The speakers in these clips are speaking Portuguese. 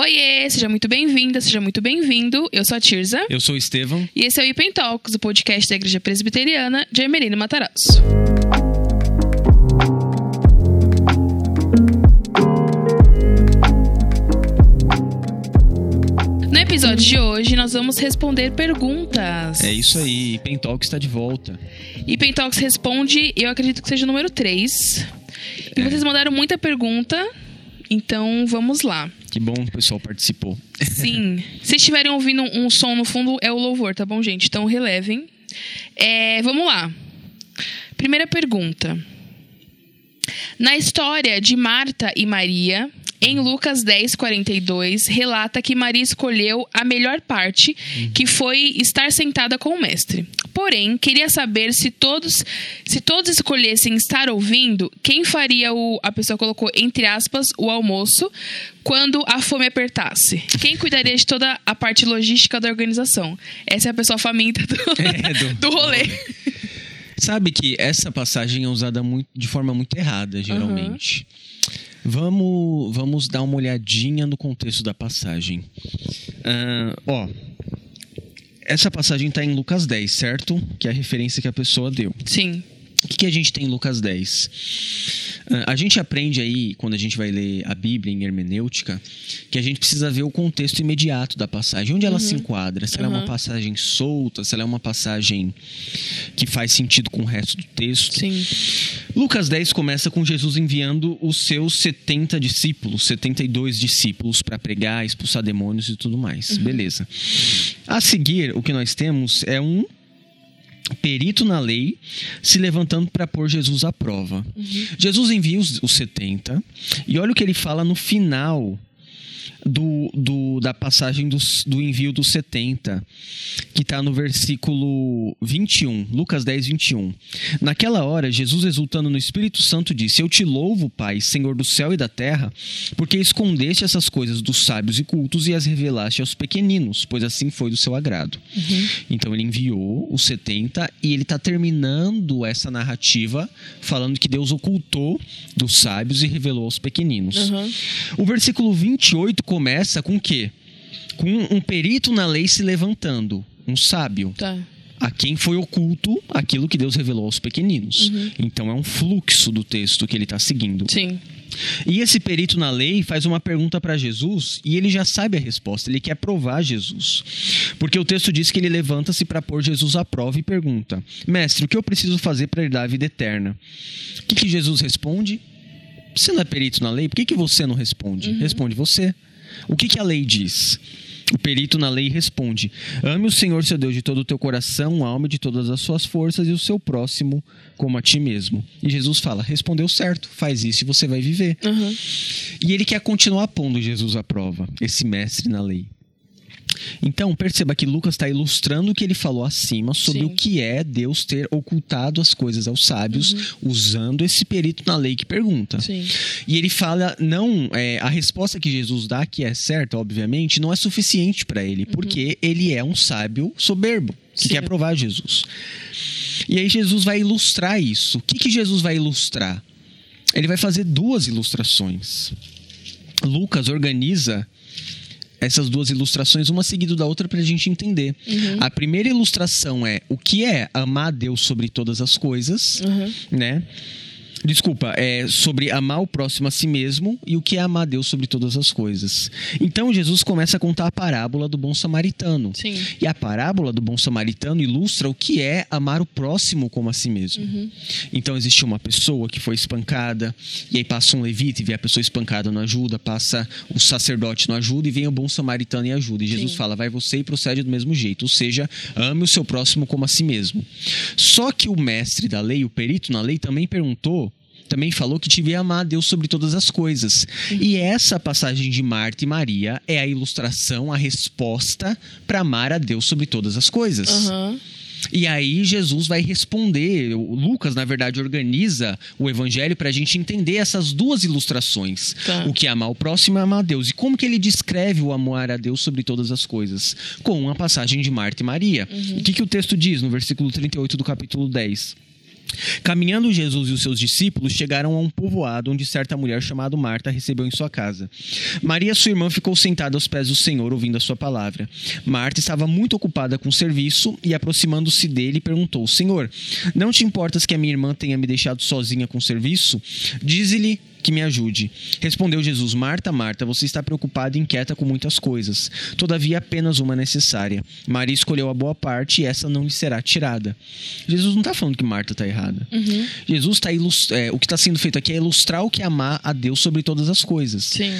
Oiê, seja muito bem-vinda, seja muito bem-vindo. Eu sou a Tirza. Eu sou o Estevão. E esse é o Ipen Talks, o podcast da Igreja Presbiteriana de Emerino Matarazzo. No episódio de hoje, nós vamos responder perguntas. É isso aí, Ipen Talks está de volta. Ipen Talks responde, eu acredito que seja o número 3. E vocês mandaram muita pergunta, então vamos lá. Que bom que o pessoal participou. Sim. Se estiverem ouvindo um som no fundo, é o louvor, tá bom, gente? Então relevem. É, vamos lá. Primeira pergunta. Na história de Marta e Maria, em Lucas 10, 42, relata que Maria escolheu a melhor parte, que foi estar sentada com o mestre. Porém, queria saber se todos, se todos escolhessem estar ouvindo, quem faria o. A pessoa colocou entre aspas o almoço quando a fome apertasse. Quem cuidaria de toda a parte logística da organização? Essa é a pessoa faminta do, É, do- do rolê. Sabe que essa passagem é usada muito- de forma muito errada, geralmente. Vamos, vamos dar uma olhadinha no contexto da passagem. Ah, ó, essa passagem está em Lucas 10, certo? Que é a referência que a pessoa deu. Sim. O que, que a gente tem em Lucas 10? Ah, a gente aprende aí, quando a gente vai ler a Bíblia em hermenêutica, que a gente precisa ver o contexto imediato da passagem. Onde ela se enquadra? Se ela é uma Uhum. passagem solta, se ela é uma passagem que faz sentido com o resto do texto. Sim. Lucas 10 começa com Jesus enviando os seus 70 discípulos, 72 discípulos, para pregar, expulsar demônios e tudo mais. Beleza. A seguir, o que nós temos é um perito na lei se levantando para pôr Jesus à prova. Jesus envia os, os 70 e olha o que ele fala no final do, do- da passagem dos- do envio dos 70, que está no versículo 21, Lucas 10, 21. Naquela hora, Jesus, exultando no Espírito Santo, disse: Eu te louvo, Pai, Senhor do céu e da terra, porque escondeste essas coisas dos sábios e cultos e as revelaste aos pequeninos, pois assim foi do seu agrado. Então ele enviou os 70 e ele está terminando essa narrativa falando que Deus ocultou dos sábios e revelou aos pequeninos. Uhum. O versículo 28 começa com o quê? Com um perito na lei se levantando, um sábio, Tá. a quem foi oculto aquilo que Deus revelou aos pequeninos. Então é um fluxo do texto que ele está seguindo. Sim. E esse perito na lei faz uma pergunta para Jesus e ele já sabe a resposta, ele quer provar Jesus. Porque o texto diz que ele levanta-se para pôr Jesus à prova e pergunta: Mestre, o que eu preciso fazer para herdar a vida eterna? O que, que Jesus responde? Você não é perito na lei? Por que, que você não responde? Responde você. O que, que a lei diz? O perito na lei responde: Ame o Senhor seu Deus de todo o teu coração, alma e de todas as suas forças e o seu próximo como a ti mesmo. E Jesus fala: Respondeu certo, faz isso e você vai viver. Uhum. E ele quer continuar pondo Jesus à prova, esse mestre na lei. Então, perceba que Lucas está ilustrando o que ele falou acima sobre Sim. o que é Deus ter ocultado as coisas aos sábios, usando esse perito na lei que pergunta. Sim. E ele fala, não, é, a resposta que Jesus dá, que é certa, obviamente, não é suficiente para ele, porque ele é um sábio soberbo, que Sim. quer provar Jesus. E aí Jesus vai ilustrar isso. O que, que Jesus vai ilustrar? Ele vai fazer duas ilustrações. Lucas organiza essas duas ilustrações, uma seguida da outra, para a gente entender. A primeira ilustração é o que é amar a Deus sobre todas as coisas, Uhum. né? Desculpa, é sobre amar o próximo a si mesmo e o que é amar Deus sobre todas as coisas. Então Jesus começa a contar a parábola do bom samaritano. Sim. E a parábola do bom samaritano ilustra o que é amar o próximo como a si mesmo. Então existe uma pessoa que foi espancada, e aí passa um levita e vê a pessoa espancada não ajuda, passa o sacerdote não ajuda e vem o bom samaritano e ajuda. E Jesus Sim. fala: vai você e procede do mesmo jeito, ou seja, ame o seu próximo como a si mesmo. Só que o mestre da lei, o perito na lei, também perguntou. Também falou que devia amar a Deus sobre todas as coisas. E essa passagem de Marta e Maria é a ilustração, a resposta para amar a Deus sobre todas as coisas. Aham. E aí Jesus vai responder. O Lucas, na verdade, organiza o evangelho para a gente entender essas duas ilustrações. Tá. O que é amar o próximo e amar a Deus. E como que ele descreve o amor a Deus sobre todas as coisas? Com uma passagem de Marta e Maria. E o que, que o texto diz no versículo 38 do capítulo 10? Caminhando Jesus e os seus discípulos chegaram a um povoado onde certa mulher chamada Marta recebeu em sua casa. Maria, sua irmã, ficou sentada aos pés do Senhor ouvindo a sua palavra. Marta estava muito ocupada com o serviço e, aproximando-se dele, perguntou: Senhor, não te importas que a minha irmã tenha me deixado sozinha com o serviço? Dize-lhe que me ajude. Respondeu Jesus: Marta, Marta, você está preocupada e inquieta com muitas coisas. Todavia, apenas uma é necessária. Maria escolheu a boa parte e essa não lhe será tirada. Jesus não está falando que Marta está errada. Uhum. Jesus está é, o que está sendo feito aqui é ilustrar o que é amar a Deus sobre todas as coisas. Sim.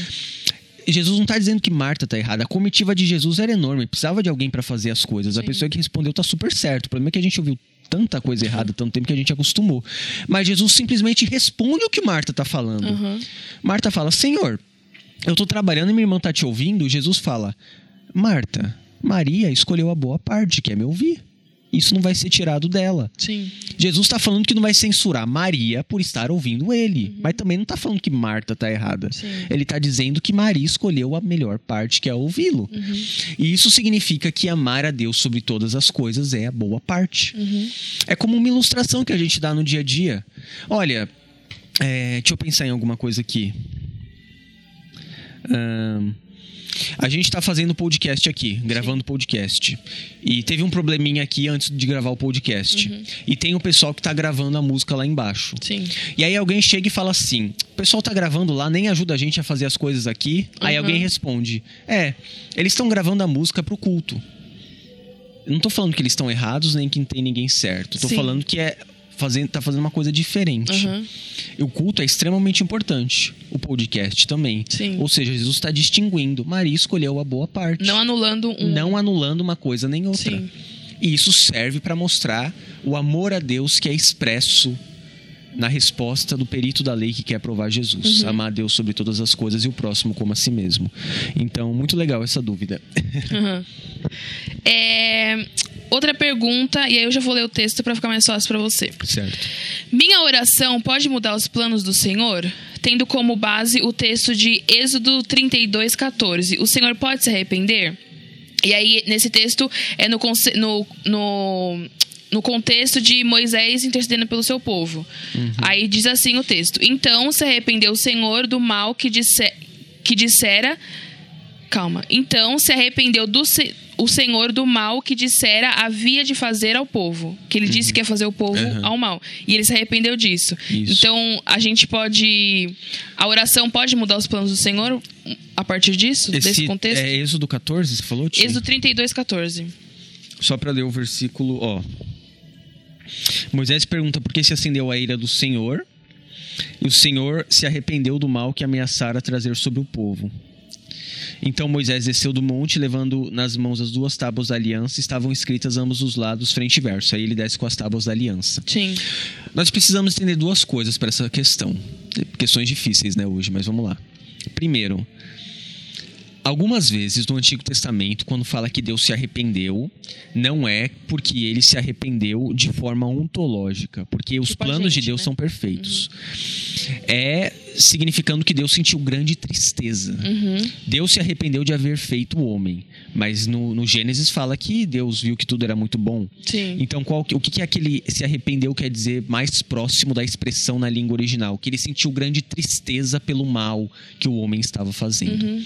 Jesus não está dizendo que Marta está errada. A comitiva de Jesus era enorme, precisava de alguém para fazer as coisas. Sim. A pessoa que respondeu está super certo. O problema é que a gente ouviu tanta coisa errada, tanto tempo que a gente acostumou. Mas Jesus simplesmente responde o que Marta está falando. Uhum. Marta fala: Senhor, eu estou trabalhando e minha irmã está te ouvindo. Jesus fala: Marta, Maria escolheu a boa parte, que é me ouvir isso não vai ser tirado dela. Sim. Jesus está falando que não vai censurar Maria por estar ouvindo ele, uhum. mas também não está falando que Marta está errada. Sim. Ele está dizendo que Maria escolheu a melhor parte, que é ouvi-lo. Uhum. E isso significa que amar a Deus sobre todas as coisas é a boa parte. Uhum. É como uma ilustração que a gente dá no dia a dia. Olha, é, deixa eu pensar em alguma coisa aqui. Um, a gente está fazendo podcast aqui, gravando podcast. E teve um probleminha aqui antes de gravar o podcast. Uhum. E tem o pessoal que está gravando a música lá embaixo. Sim. E aí alguém chega e fala assim: o pessoal tá gravando lá, nem ajuda a gente a fazer as coisas aqui. Aí Uhum. alguém responde: é, eles estão gravando a música pro culto. Eu não tô falando que eles estão errados, nem que não tem ninguém certo. Tô Sim. falando que é fazendo, tá fazendo uma coisa diferente. Uhum. E o culto é extremamente importante. O podcast também. Sim. Ou seja, Jesus está distinguindo. Maria escolheu a boa parte. Não anulando um. Não anulando uma coisa nem outra. Sim. E isso serve para mostrar o amor a Deus que é expresso na resposta do perito da lei que quer provar Jesus. Uhum. Amar a Deus sobre todas as coisas e o próximo como a si mesmo. Então, muito legal essa dúvida. Uhum. É, Outra pergunta, e aí eu já vou ler o texto para ficar mais fácil para você. certo. Minha oração pode mudar os planos do Senhor? Tendo como base o texto de Êxodo 32, 14. O Senhor pode se arrepender? E aí, nesse texto, é no, no, no, no contexto de Moisés intercedendo pelo seu povo. Aí diz assim o texto: Então se arrependeu o Senhor do mal que, disse, que dissera. Calma. Então se arrependeu do se- o Senhor do mal que dissera havia de fazer ao povo. Que ele disse que ia fazer o povo Uhum. ao mal. E ele se arrependeu disso. Isso. Então a gente pode. A oração pode mudar os planos do Senhor a partir disso? desse Esse contexto? é Êxodo 14, você falou? Tim? Êxodo 32, 14. Só para ler o versículo, ó. Moisés pergunta por que se acendeu a ira do Senhor, e o Senhor se arrependeu do mal que ameaçara trazer sobre o povo. Então Moisés desceu do monte, levando nas mãos as duas tábuas da aliança, estavam escritas ambos os lados, frente e verso. Aí ele desce com as tábuas da aliança. Sim. Nós precisamos entender duas coisas para essa questão. Questões difíceis, né, hoje, mas vamos lá. Primeiro, algumas vezes no Antigo Testamento, quando fala que Deus se arrependeu, não é porque ele se arrependeu de forma ontológica, porque os Tipo planos de gente, Deus né? são perfeitos. É significando que Deus sentiu grande tristeza. Uhum. Deus se arrependeu de haver feito o homem, mas no, no Gênesis fala que Deus viu que tudo era muito bom. Sim. Então, qual, que- o que, que aquele se arrependeu quer dizer mais próximo da expressão na língua original? Que ele sentiu grande tristeza pelo mal que o homem estava fazendo. Uhum.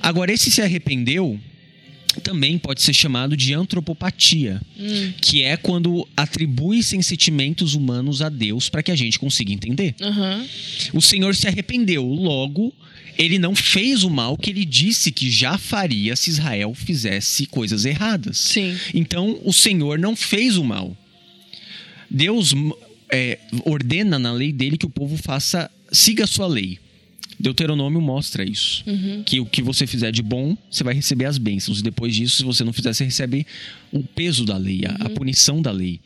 Agora, esse se arrependeu também pode ser chamado de antropopatia, Hum. que é quando atribui-se sentimentos humanos a Deus para que a gente consiga entender. Aham. O Senhor se arrependeu, logo, ele não fez o mal que ele disse que já faria se Israel fizesse coisas erradas. Sim. Então, o Senhor não fez o mal. Deus é, ordena na lei dele que o povo faça, siga a sua lei. Deuteronômio mostra isso. Uhum. Que o que você fizer de bom, você vai receber as bênçãos. E depois disso, se você não fizer, você recebe o peso da lei, a, a Uhum. punição da lei.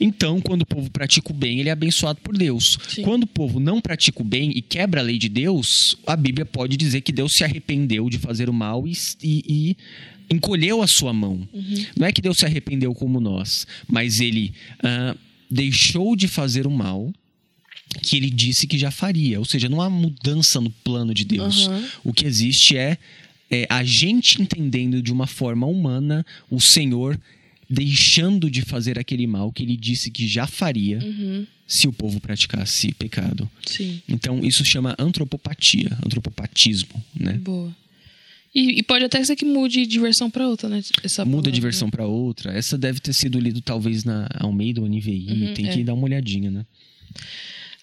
Então, quando o povo pratica o bem, ele é abençoado por Deus. Sim. Quando o povo não pratica o bem e quebra a lei de Deus, a Bíblia pode dizer que Deus se arrependeu de fazer o mal e, e- e encolheu a sua mão. Uhum. Não é que Deus se arrependeu como nós, mas ele ah, deixou de fazer o mal que ele disse que já faria. Ou seja, não há mudança no plano de Deus. Uhum. O que existe é, é a gente entendendo de uma forma humana o Senhor deixando de fazer aquele mal que ele disse que já faria Uhum. se o povo praticasse pecado. Sim. Então, isso chama antropopatia, antropopatismo, né? Boa. E, e pode até ser que mude de versão pra outra, né? Essa Muda palavra, de versão para outra. Essa deve ter sido lido talvez na Almeida ou NVI. Uhum, Tem é. que dar uma olhadinha, né?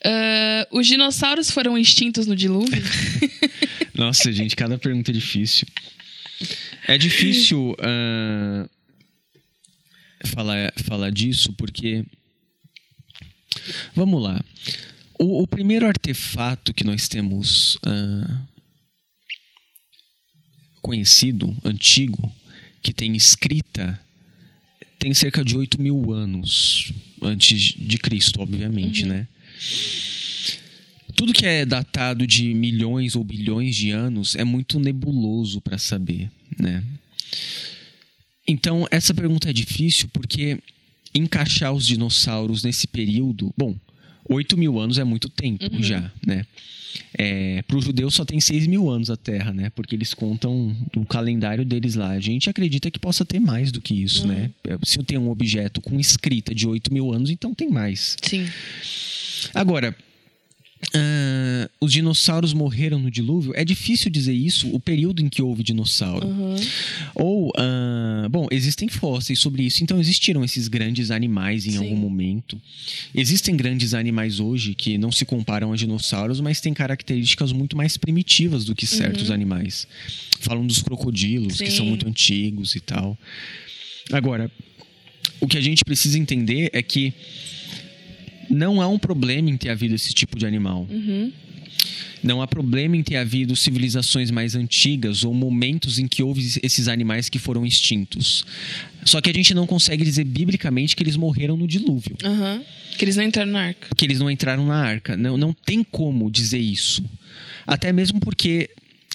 Ah, os dinossauros foram extintos no dilúvio? Nossa, gente, cada pergunta é difícil. É difícil ah, falar, falar disso porque. Vamos lá. O, o primeiro artefato que nós temos ah, conhecido, antigo, que tem escrita, tem cerca de 8 mil anos antes de Cristo, obviamente, né? Tudo que é datado de milhões ou bilhões de anos é muito nebuloso para saber, né? Então, essa pergunta é difícil porque encaixar os dinossauros nesse período... Bom, 8 mil anos é muito tempo já, né? É, para os judeus só tem 6 mil anos a Terra, né? Porque eles contam o calendário deles lá. A gente acredita que possa ter mais do que isso, né? Se eu tenho um objeto com escrita de 8 mil anos, então tem mais. Sim. Agora, ah, os dinossauros morreram no dilúvio? É difícil dizer isso, o período em que houve dinossauro. Uhum. Ou, ah, bom, existem fósseis sobre isso, então existiram esses grandes animais em Sim. algum momento. Existem grandes animais hoje que não se comparam a dinossauros, mas têm características muito mais primitivas do que certos animais. Falam dos crocodilos, que Uhum. Sim. são muito antigos e tal. Agora, o que a gente precisa entender é que não há um problema em ter havido esse tipo de animal. Uhum. Não há problema em ter havido civilizações mais antigas ou momentos em que houve esses animais que foram extintos. Só que a gente não consegue dizer biblicamente que eles morreram no dilúvio, Aham. Que eles não entraram na arca. que eles não entraram na arca. Não, não tem como dizer isso. Até mesmo porque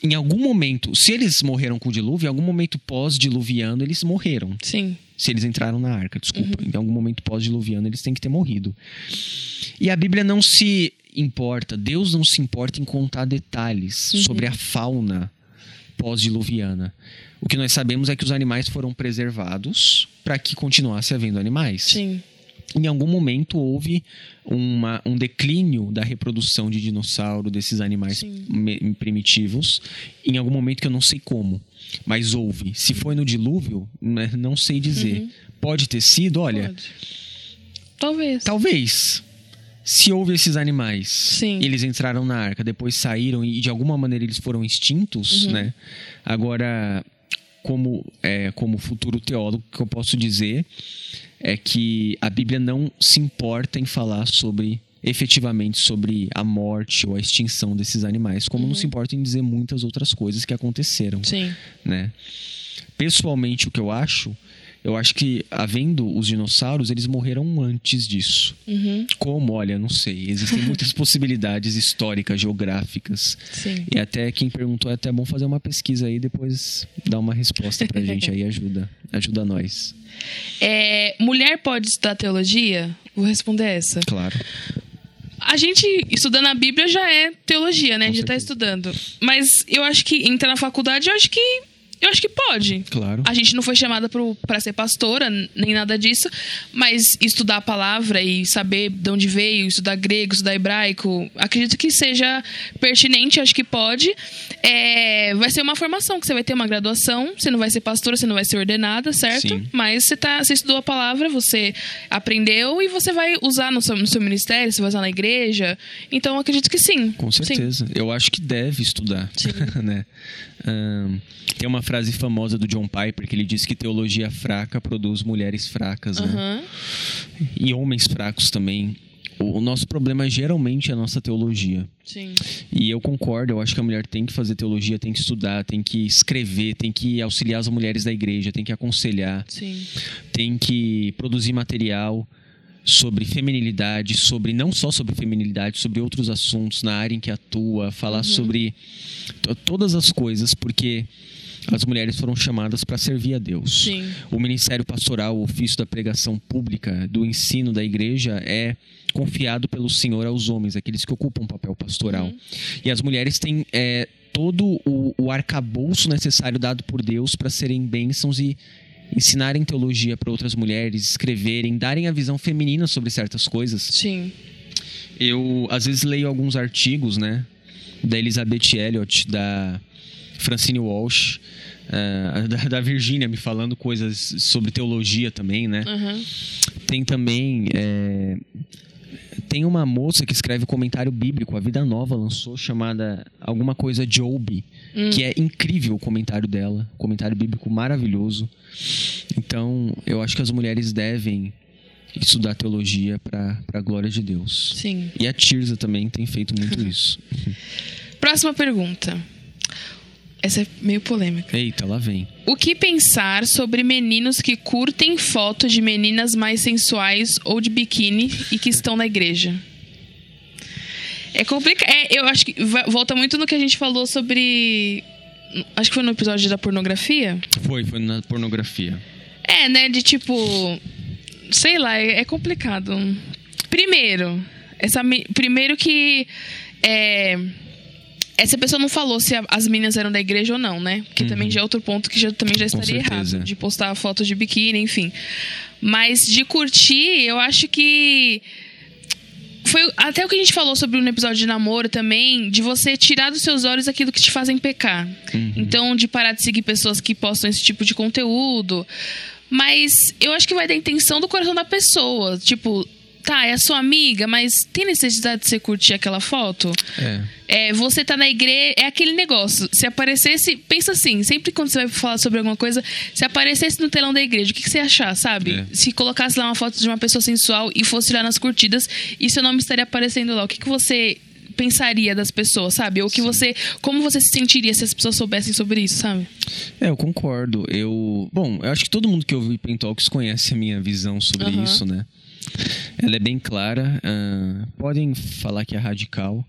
em algum momento, se eles morreram com o dilúvio, em algum momento pós-diluviano eles morreram. Sim. Se eles entraram na arca, desculpa. Uhum. Em algum momento pós-diluviano eles têm que ter morrido. E a Bíblia não se importa, Deus não se importa em contar detalhes Uhum. sobre a fauna pós-diluviana. O que nós sabemos é que os animais foram preservados para que continuasse havendo animais. Sim. Em algum momento houve uma- um declínio da reprodução de dinossauro, desses animais primitivos. Em algum momento que eu não sei como, mas houve. Se foi no dilúvio, né, não sei dizer. Pode ter sido, olha, Pode. Talvez. talvez. Se houve esses animais, Sim. eles entraram na arca, depois saíram e de alguma maneira eles foram extintos, Uhum. né? Agora, como é, como futuro teólogo, o que eu posso dizer é que a Bíblia não se importa em falar sobre efetivamente sobre a morte ou a extinção desses animais, como Uhum. não se importa em dizer muitas outras coisas que aconteceram Sim. né? Pessoalmente, o que eu acho, eu acho que, havendo os dinossauros, eles morreram antes disso. Uhum. Como? Olha, não sei. Existem muitas possibilidades históricas, geográficas. Sim. E até quem perguntou, é até bom fazer uma pesquisa aí, depois dar uma resposta pra gente aí, ajuda. Ajuda nós. É, mulher pode estudar teologia? Vou responder essa. Claro. A gente, estudando a Bíblia, já é teologia, né? A Com gente já tá certeza. estudando. Mas eu acho que entrar na faculdade, eu acho que. Eu acho que pode. Claro. A gente não foi chamada pra ser pastora, nem nada disso, mas estudar a palavra e saber de onde veio, estudar grego, estudar hebraico, acredito que seja pertinente, acho que pode. É, vai ser uma formação, que você vai ter uma graduação, você não vai ser pastora, você não vai ser ordenada, certo? Sim. Mas você, tá, você estudou a palavra, você aprendeu e você vai usar no seu, no seu ministério, você vai usar na igreja. Então, acredito que sim. Com Sim. certeza. Eu acho que deve estudar. Sim. né? Tem uma frase famosa do John Piper que ele diz que teologia fraca produz mulheres fracas, né? Aham. E homens fracos também. O o nosso problema geralmente é a nossa teologia. Sim. E eu concordo, eu acho que a mulher tem que fazer teologia, tem que estudar, tem que escrever, tem que auxiliar as mulheres da igreja, tem que aconselhar, Sim. tem que produzir material sobre feminilidade, sobre não só sobre feminilidade, sobre outros assuntos na área em que atua, falar sobre to- todas as coisas, porque as mulheres foram chamadas para servir a Deus. Sim. O ministério pastoral, o ofício da pregação pública, do ensino da igreja é confiado pelo Senhor aos homens, aqueles que ocupam o papel pastoral. E as mulheres têm é, todo o, o arcabouço necessário dado por Deus para serem bênçãos e, ensinarem teologia para outras mulheres, escreverem, darem a visão feminina sobre certas coisas. Sim. Eu, às vezes, leio alguns artigos, né? Da Elizabeth Elliot, da Francine Walsh, uh, da, da Virginia me falando coisas sobre teologia também, né? Uhum. Tem também. É, tem uma moça que escreve comentário bíblico, a Vida Nova lançou, chamada alguma coisa Job, Hum. que é incrível o comentário dela, comentário bíblico maravilhoso. Então, eu acho que as mulheres devem estudar teologia para a glória de Deus. Sim. E a Tirza também tem feito muito isso. Próxima pergunta. Essa é meio polêmica. Eita, lá vem. O que pensar sobre meninos que curtem foto de meninas mais sensuais ou de biquíni e que estão na igreja? É complicado. É, eu acho que volta muito no que a gente falou sobre. Acho que foi no episódio da pornografia. Foi, foi na pornografia. É, né? De tipo. Sei lá, é, é complicado. Primeiro, essa, me- primeiro que. É, essa pessoa não falou se a- as meninas eram da igreja ou não, né? Que também já é outro ponto que já, também já estaria errado. De postar foto de biquíni, enfim. Mas de curtir, eu acho que. Foi até o que a gente falou sobre no episódio de namoro também, de você tirar dos seus olhos aquilo que te fazem pecar. Então, de parar de seguir pessoas que postam esse tipo de conteúdo. Mas eu acho que vai da intenção do coração da pessoa. Tipo, tá, é sua amiga, mas tem necessidade de você curtir aquela foto? É. É, você tá na igreja, é aquele negócio. Se aparecesse, pensa assim, sempre quando você vai falar sobre alguma coisa, se aparecesse no telão da igreja, o que, que você ia achar, sabe? É. Se colocasse lá uma foto de uma pessoa sensual e fosse lá nas curtidas e seu nome estaria aparecendo lá, o que, que você pensaria das pessoas, sabe? Ou que você, como você se sentiria se as pessoas soubessem sobre isso, sabe? É, eu concordo. Eu, bom, eu acho que todo mundo que ouve Pentalks conhece a minha visão sobre Aham. isso, né? Ela é bem clara. ah, podem falar que é radical.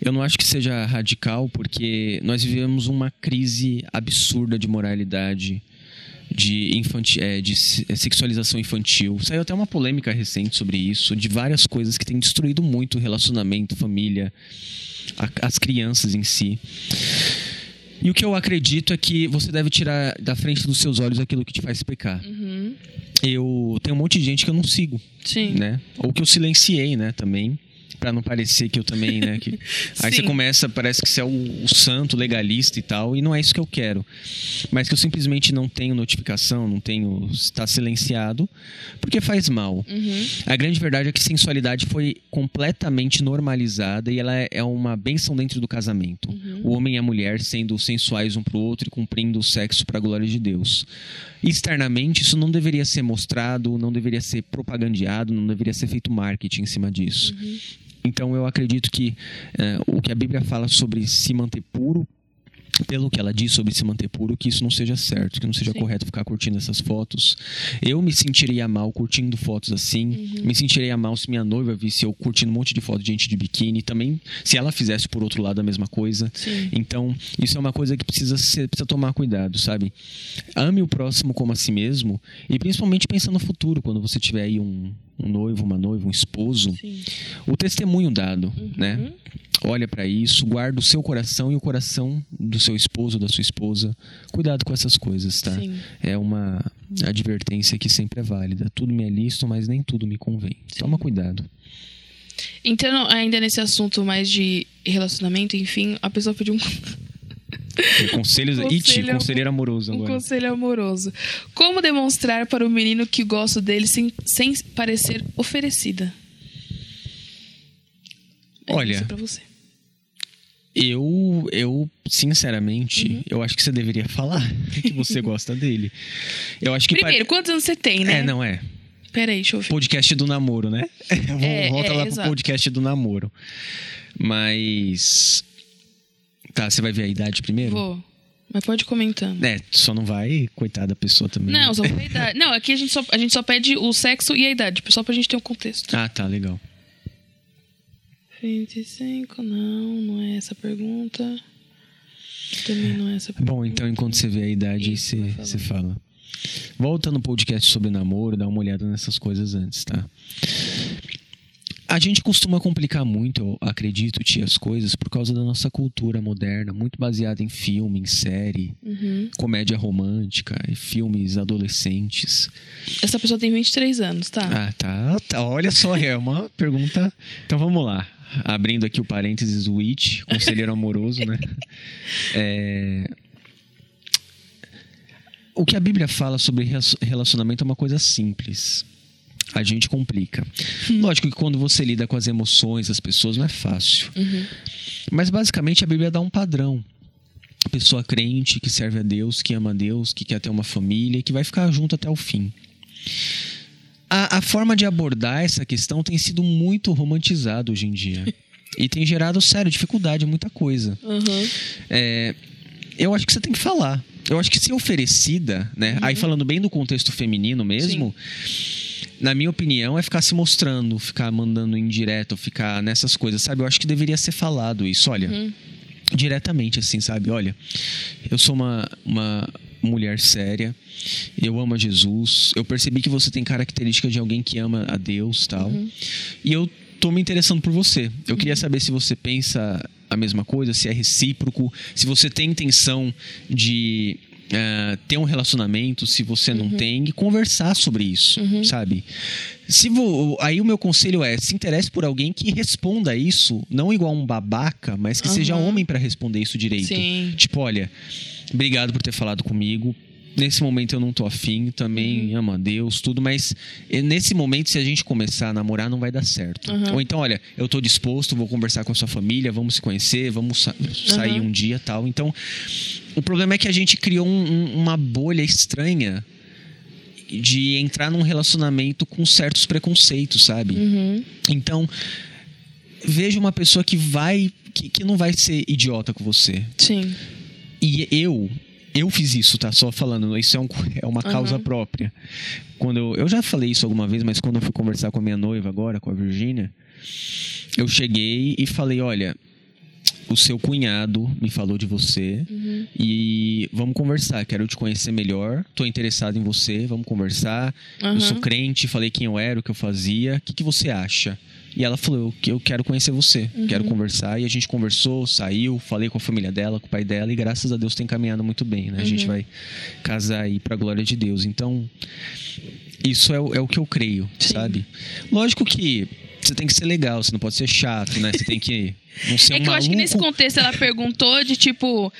Eu não acho que seja radical porque nós vivemos uma crise absurda de moralidade, de, infanti é, de se- é, sexualização infantil. Saiu até uma polêmica recente sobre isso, de várias coisas que têm destruído muito o relacionamento, família, a- as crianças em si. E o que eu acredito é que você deve tirar da frente dos seus olhos aquilo que te faz pecar. Eu tenho um monte de gente que eu não sigo, Sim. né? Ou que eu silenciei, né, também. Pra não parecer que eu também, né? Que... Aí você começa, parece que você é o, o santo legalista e tal, e não é isso que eu quero. Mas que eu simplesmente não tenho notificação, não tenho. está silenciado, porque faz mal. A grande verdade é que sensualidade foi completamente normalizada e ela é- é uma benção dentro do casamento. O homem e a mulher sendo sensuais um pro outro e cumprindo o sexo para a glória de Deus. Externamente, isso não deveria ser mostrado, não deveria ser propagandeado, não deveria ser feito marketing em cima disso. Então eu acredito que eh, o que a Bíblia fala sobre se manter puro, pelo que ela diz sobre se manter puro, que isso não seja certo, que não seja Sim. correto ficar curtindo essas fotos. Eu me sentiria mal curtindo fotos assim, Uhum. me sentiria mal se minha noiva visse eu curtindo um monte de foto de gente de biquíni, também se ela fizesse por outro lado a mesma coisa. Sim. Então, isso é uma coisa que precisa ser, precisa tomar cuidado, sabe? Ame o próximo como a si mesmo e principalmente pensa no futuro, quando você tiver aí um, um noivo, uma noiva, um esposo, Sim. o testemunho dado, Uhum. né? Olha pra isso, guarda o seu coração e o coração do seu esposo, da sua esposa. Cuidado com essas coisas, tá? Sim. É uma advertência que sempre é válida. Tudo me é lícito, mas nem tudo me convém. Toma cuidado. Então, ainda nesse assunto mais de relacionamento, enfim, a pessoa pediu um, Conselhos. Conselho- Iti, conselheiro amoroso um agora. conselho amoroso. Como demonstrar para o menino que gosto dele sem, sem parecer oferecida? É Olha. Eu, eu sinceramente, Uhum. eu acho que você deveria falar que você gosta dele. Eu acho que Primeiro, quantos anos você tem, pare- né? É, não é. Peraí, deixa eu ver. Podcast do namoro, né? É, Volta é, lá pro exato. podcast do namoro. Mas Tá, você vai ver a idade primeiro? Vou. Mas pode comentando. É, só não vai, coitada da pessoa também. Não, só a idade. Não, aqui a gente, só, a gente só pede o sexo e a idade, só pra gente ter um contexto. Ah, tá, legal. 25, não, não é essa a pergunta. Também não é essa a pergunta. Bom, então enquanto você vê a idade, aí Isso, você, você fala. Volta no podcast sobre namoro, dá uma olhada nessas coisas antes, tá? A gente costuma complicar muito, eu acredito, tia, as coisas por causa da nossa cultura moderna, muito baseada em filme, em série, Uhum. comédia romântica e filmes adolescentes. Essa pessoa tem 23 anos, tá? Ah, tá, tá. Olha só, é uma pergunta. Então vamos lá. Abrindo aqui o parênteses do It, conselheiro amoroso, né? É, O que a Bíblia fala sobre re- relacionamento é uma coisa simples. A gente complica. Lógico que quando você lida com as emoções das pessoas não é fácil. Mas basicamente a Bíblia dá um padrão. Pessoa crente que serve a Deus, que ama a Deus, que quer ter uma família que vai ficar junto até o fim. A, a forma de abordar essa questão tem sido muito romantizada hoje em dia. E tem gerado, sério, dificuldade muita coisa. Uhum. É, eu acho que você tem que falar. Eu acho que se oferecida, né? Aí falando bem do contexto feminino mesmo, na minha opinião, é ficar se mostrando, ficar mandando indireto, ficar nessas coisas, sabe? Eu acho que deveria ser falado isso. Olha, diretamente assim, sabe? Olha, eu sou uma, uma mulher séria, eu amo a Jesus, eu percebi que você tem característica de alguém que ama a Deus tal. E eu tô me interessando por você. Eu queria saber se você pensa a mesma coisa, se é recíproco, se você tem intenção de ah, ter um relacionamento, se você não tem, e conversar sobre isso, sabe? Se aí o meu conselho é se interesse por alguém que responda isso, não igual um babaca, mas que seja Aham. homem para responder isso direito. Sim. Tipo, olha, obrigado por ter falado comigo. Nesse momento eu não tô afim, também amo a Deus, tudo, mas eh, nesse momento, se a gente começar a namorar, não vai dar certo. Uhum. Ou então, olha, eu tô disposto, vou conversar com a sua família, vamos se conhecer, vamos sa- sair Uhum. um dia tal. Então, o problema é que a gente criou um- um- uma bolha estranha de entrar num relacionamento com certos preconceitos, sabe? Uhum. Então, veja uma pessoa que vai. Que, que não vai ser idiota com você. Sim. E eu, eu fiz isso, tá? Só falando, isso é, um- é uma causa Aham. própria. Quando eu, eu já falei isso alguma vez, mas quando eu fui conversar com a minha noiva agora, com a Virgínia, eu cheguei e falei: olha, o seu cunhado me falou de você Uhum. e vamos conversar. Quero te conhecer melhor. Tô interessado em você. Vamos conversar. Aham. Eu sou crente. Falei quem eu era, o que eu fazia. O que, que você acha? E ela falou que eu quero conhecer você, Uhum. quero conversar. E a gente conversou, saiu, falei com a família dela, com o pai dela, e graças a Deus tem caminhado muito bem, né? A gente Uhum. vai casar aí pra glória de Deus. Então, isso é, o- é o que eu creio, Sim. sabe? Lógico que você tem que ser legal, você não pode ser chato, né? Você tem que não ser É um que eu acho que maluco. nesse contexto ela perguntou de tipo.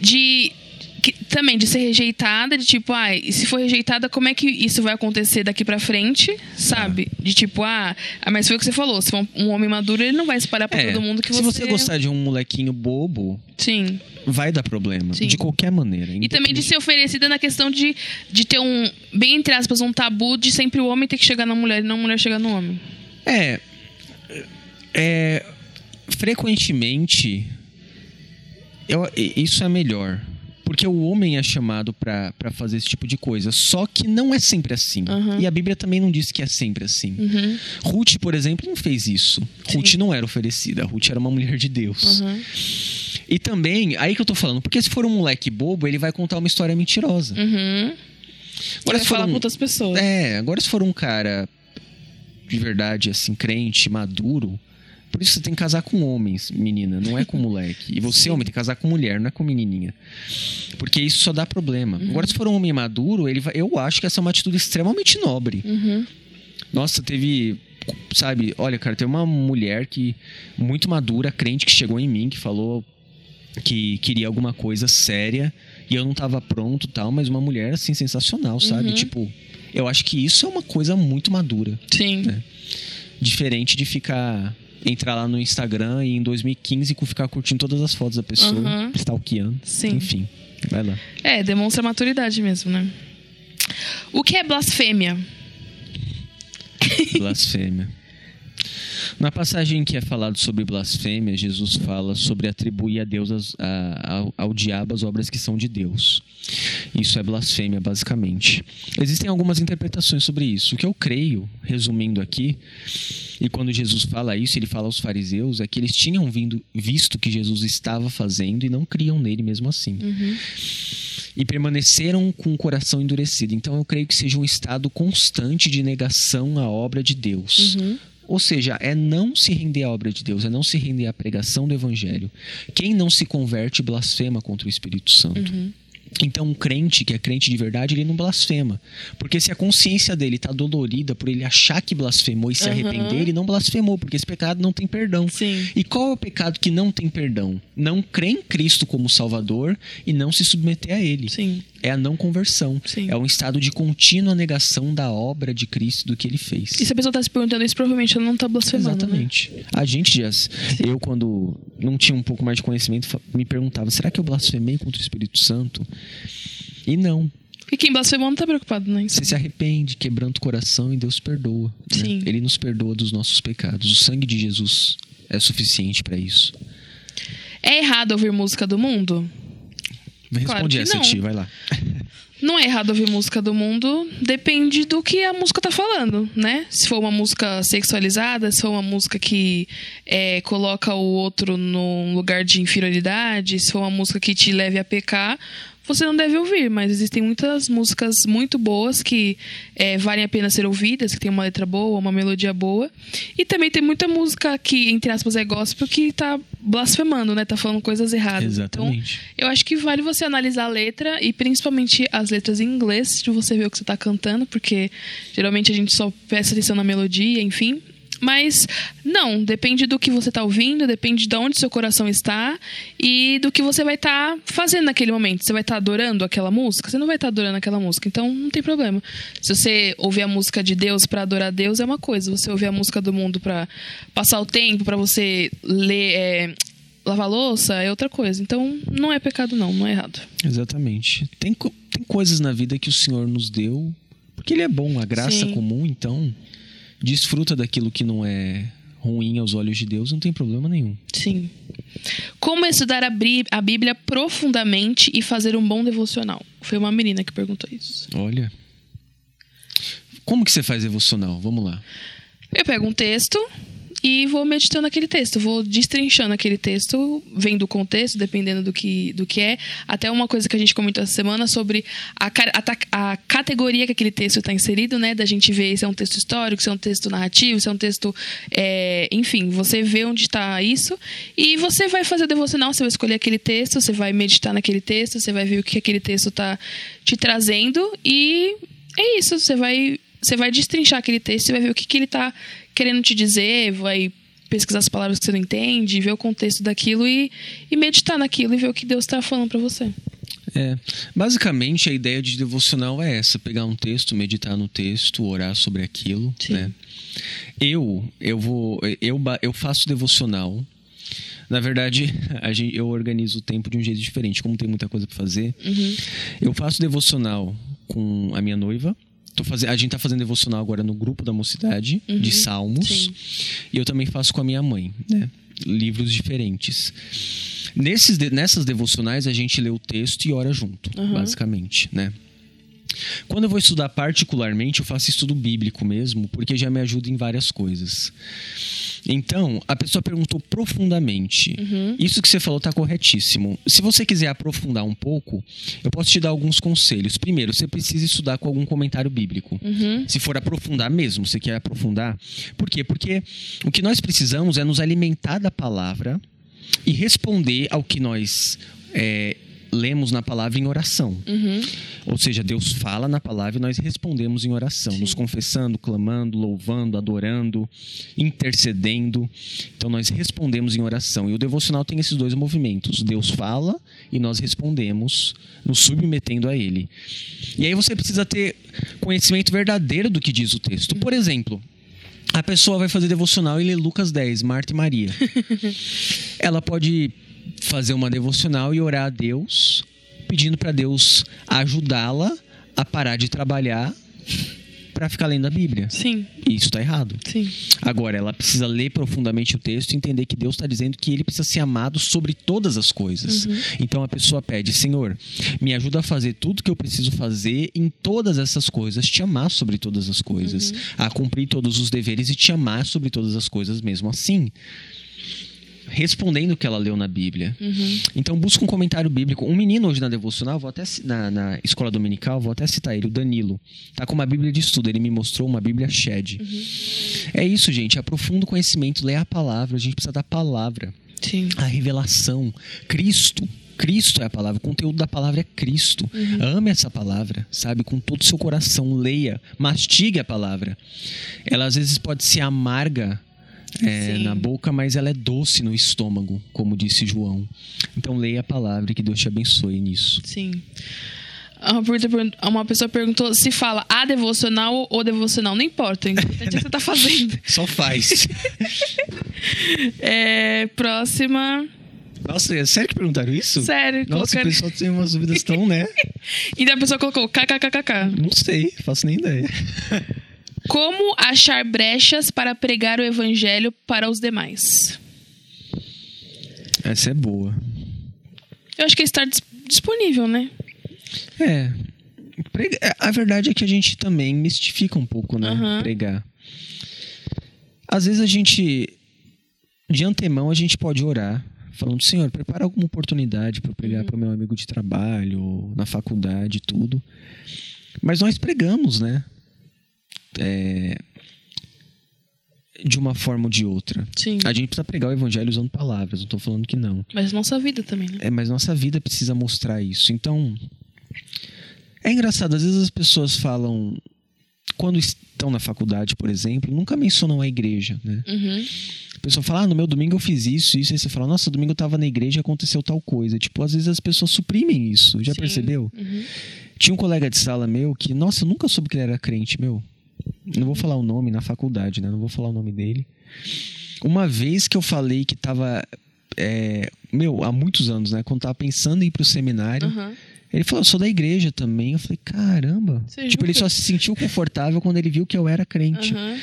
De. Que- também de ser rejeitada, de tipo, ah, e se for rejeitada, como é que isso vai acontecer daqui pra frente, sabe? De tipo, ah, ah, mas foi o que você falou, se for um homem maduro, ele não vai espalhar pra É, todo mundo que se você. você gostar de um molequinho bobo, Sim. vai dar problema. Sim. De qualquer maneira. E também de ser oferecida na questão de, de ter um, bem entre aspas, um tabu de sempre o homem ter que chegar na mulher e não a mulher chegar no homem. É. É. Frequentemente. Eu, isso é melhor. Porque o homem é chamado pra fazer esse tipo de coisa. Só que não é sempre assim. Uhum. E a Bíblia também não diz que é sempre assim. Uhum. Ruth, por exemplo, não fez isso. Ruth não era oferecida. Ruth era uma mulher de Deus. Uhum. E também, aí que eu tô falando, porque se for um moleque bobo, ele vai contar uma história mentirosa. Uhum. Agora, se for falar um- com outras pessoas. É, agora se for um cara de verdade, assim, crente, maduro, por isso você tem que casar com homens, menina, não é com moleque. E você, Sim. homem, tem que casar com mulher, não é com menininha. Porque isso só dá problema. Uhum. Agora, se for um homem maduro, ele vai, eu acho que essa é uma atitude extremamente nobre. Uhum. Nossa, teve. Sabe, olha, cara, tem uma mulher que. Muito madura, crente, que chegou em mim, que falou que queria alguma coisa séria e eu não tava pronto e tal, mas uma mulher, assim, sensacional, sabe? Uhum. Tipo, eu acho que isso é uma coisa muito madura. Sim. É. Diferente de ficar. Entrar lá no Instagram e em 2015 cu- ficar curtindo todas as fotos da pessoa, Uhum. stalkeando. Sim. Enfim, vai lá. É, demonstra maturidade mesmo, né? O que é blasfêmia? Blasfêmia. Na passagem que é falado sobre blasfêmia, Jesus fala sobre atribuir a Deus as- a- ao, ao diabo as obras que são de Deus. Isso é blasfêmia, basicamente. Existem algumas interpretações sobre isso. O que eu creio, resumindo aqui, e quando Jesus fala isso, ele fala aos fariseus, é que eles tinham vindo, visto que Jesus estava fazendo e não criam nele mesmo assim e permaneceram com o coração endurecido. Então eu creio que seja um estado constante de negação à obra de Deus. Ou seja, é não se render à obra de Deus, é não se render à pregação do evangelho. Quem não se converte blasfema contra o Espírito Santo. Uhum. Então, um crente que é crente de verdade, ele não blasfema. Porque se a consciência dele está dolorida por ele achar que blasfemou e se Uhum. arrepender, ele não blasfemou, porque esse pecado não tem perdão. Sim. E qual é o pecado que não tem perdão? Não crer em Cristo como Salvador e não se submeter a Ele. Sim. É a não conversão. Sim. É um estado de contínua negação da obra de Cristo do que ele fez. E se a pessoa tá se perguntando isso, provavelmente ela não tá blasfemando. Né? Exatamente. A gente, Jess, eu quando não tinha um pouco mais de conhecimento, me perguntava, será que eu blasfemei contra o Espírito Santo? E não. E quem blasfemou não tá preocupado, né? Você se arrepende, quebrando o coração e Deus perdoa. né? Sim. Ele nos perdoa dos nossos pecados. O sangue de Jesus é suficiente para isso. É errado ouvir música do mundo? Responde Claro que essa, não. Ti, vai lá. Não é errado ouvir música do mundo, depende do que a música tá falando, né? Se for uma música sexualizada, se for uma música que é, coloca o outro num lugar de inferioridade, se for uma música que te leve a pecar, você não deve ouvir. Mas existem muitas músicas muito boas que é, valem a pena ser ouvidas, que tem uma letra boa, uma melodia boa. E também tem muita música que, entre aspas, é gospel, que tá blasfemando, né? Tá falando coisas erradas. Exatamente. Então, eu acho que vale você analisar a letra e principalmente as letras em inglês, de você ver o que você tá cantando, porque geralmente a gente só presta atenção na melodia, enfim. Mas não, depende do que você tá ouvindo, depende de onde seu coração está e do que você vai estar fazendo naquele momento. Você vai estar adorando aquela música? Você não vai estar adorando aquela música, então não tem problema. Se você ouvir a música de Deus para adorar Deus é uma coisa, você ouvir a música do mundo para passar o tempo, para você ler, é, lavar louça é outra coisa. Então não é pecado não, não é errado. Exatamente. Tem, tem coisas na vida que o Senhor nos deu, porque Ele é bom, a graça Sim. comum, então desfruta daquilo que não é ruim aos olhos de Deus, não tem problema nenhum. Sim. Como estudar a, Bíblia profundamente e fazer um bom devocional? Foi uma menina que perguntou isso. Olha. Como que você faz devocional? Vamos lá. Eu pego um texto e vou meditando aquele texto, vou destrinchando aquele texto, vendo o contexto, dependendo do que, do que é. Até uma coisa que a gente comentou essa semana sobre a, a a categoria que aquele texto está inserido, né? Da gente ver se é um texto histórico, se é um texto narrativo, se é um texto. é, enfim, você vê onde está isso e você vai fazer o devocional, você vai escolher aquele texto, você vai meditar naquele texto, você vai ver o que aquele texto está te trazendo e é isso, você vai você vai destrinchar aquele texto, você vai ver o que, que ele está querendo te dizer, vai pesquisar as palavras que você não entende, ver o contexto daquilo e, e meditar naquilo e ver o que Deus está falando para você. É, basicamente a ideia de devocional é essa: pegar um texto, meditar no texto, orar sobre aquilo. Sim. Né? Eu, eu vou, eu, eu faço devocional. Na verdade, gente, eu organizo o tempo de um jeito diferente, como tem muita coisa para fazer. Uhum. Eu faço devocional com a minha noiva. Fazendo, a gente tá fazendo devocional agora no grupo da mocidade de salmos. Uhum. sim. E eu também faço com a minha mãe, né? Livros diferentes. Nesses, nessas devocionais a gente lê o texto e ora junto, Uhum. basicamente, né? Quando eu vou estudar particularmente, eu faço estudo bíblico mesmo, porque já me ajuda em várias coisas. Então, a pessoa perguntou profundamente. Isso que você falou está corretíssimo. Se você quiser aprofundar um pouco, eu posso te dar alguns conselhos. Primeiro, você precisa estudar com algum comentário bíblico. Se for aprofundar mesmo, você quer aprofundar. Por quê? Porque o que nós precisamos é nos alimentar da palavra e responder ao que nós é, lemos na palavra em oração. Ou seja, Deus fala na palavra e nós respondemos em oração, nos confessando, clamando, louvando, adorando, intercedendo. Então nós respondemos em oração. E o devocional tem esses dois movimentos: Deus fala e nós respondemos, nos submetendo a Ele. E aí você precisa ter conhecimento verdadeiro do que diz o texto. Por exemplo. A pessoa vai fazer devocional e lê Lucas 10, Marta e Maria. Ela pode fazer uma devocional e orar a Deus, pedindo para Deus ajudá-la a parar de trabalhar para ficar lendo a Bíblia. Sim, E isso está errado. sim. Agora, ela precisa ler profundamente o texto e entender que Deus está dizendo que ele precisa ser amado sobre todas as coisas. Então a pessoa pede: Senhor, me ajuda a fazer tudo que eu preciso fazer em todas essas coisas, te amar sobre todas as coisas, a cumprir todos os deveres e te amar sobre todas as coisas mesmo assim. Respondendo o que ela leu na Bíblia. Uhum. Então busca um comentário bíblico. Um menino hoje na devocional, vou até na, na escola dominical, vou até citar ele, o Danilo. Tá com uma Bíblia de estudo, ele me mostrou uma Bíblia Shed. É isso, gente. Aprofunda o conhecimento, lê a palavra. A gente precisa da palavra, Sim. a revelação. Cristo. Cristo é a palavra, o conteúdo da palavra é Cristo. Ame essa palavra, sabe? Com todo o seu coração, leia, mastigue a palavra. Ela às vezes pode ser amarga é, na boca, mas ela é doce no estômago, como disse João. Então leia a palavra e que Deus te abençoe nisso. Sim. Uma, pergun- uma pessoa perguntou se fala a devocional ou devocional. Não importa, o importante é o que você tá fazendo. Só faz. É, próxima. Nossa, é sério que perguntaram isso? Sério, Nossa, o colocando- pessoal tem umas dúvidas tão, né? E a pessoa colocou kkkk. Não sei, faço nem ideia. Como achar brechas para pregar o evangelho para os demais? Essa é boa. Eu acho que está dis- disponível, né? É. É, A verdade é que a gente também mistifica um pouco, né? Aham. Pregar. Às vezes a gente, de antemão, a gente pode orar, falando: Senhor, prepara alguma oportunidade para eu pregar para o meu amigo de trabalho, na faculdade, tudo. Mas nós pregamos, né? É, De uma forma ou de outra. Sim. A gente precisa pregar o evangelho usando palavras, não tô falando que não. Mas nossa vida também, né? É, mas nossa vida precisa mostrar isso. Então, é engraçado, às vezes as pessoas falam, quando estão na faculdade, por exemplo, nunca mencionam a igreja, né? Uhum. A pessoa fala, ah, no meu domingo eu fiz isso, isso, aí você fala, nossa, domingo eu tava na igreja e aconteceu tal coisa. Tipo, às vezes as pessoas suprimem isso, já Sim. percebeu? Uhum. Tinha um colega de sala meu que, nossa, eu nunca soube que ele era crente, meu. Não vou falar o nome na faculdade, né? Não vou falar o nome dele. Uma vez que eu falei que tava. é, meu, há muitos anos, né? Quando tava pensando em ir pro seminário, Aham. ele falou, eu sou da igreja também. Eu falei, caramba. Você tipo, ele só se sentiu confortável quando ele viu que eu era crente. Aham.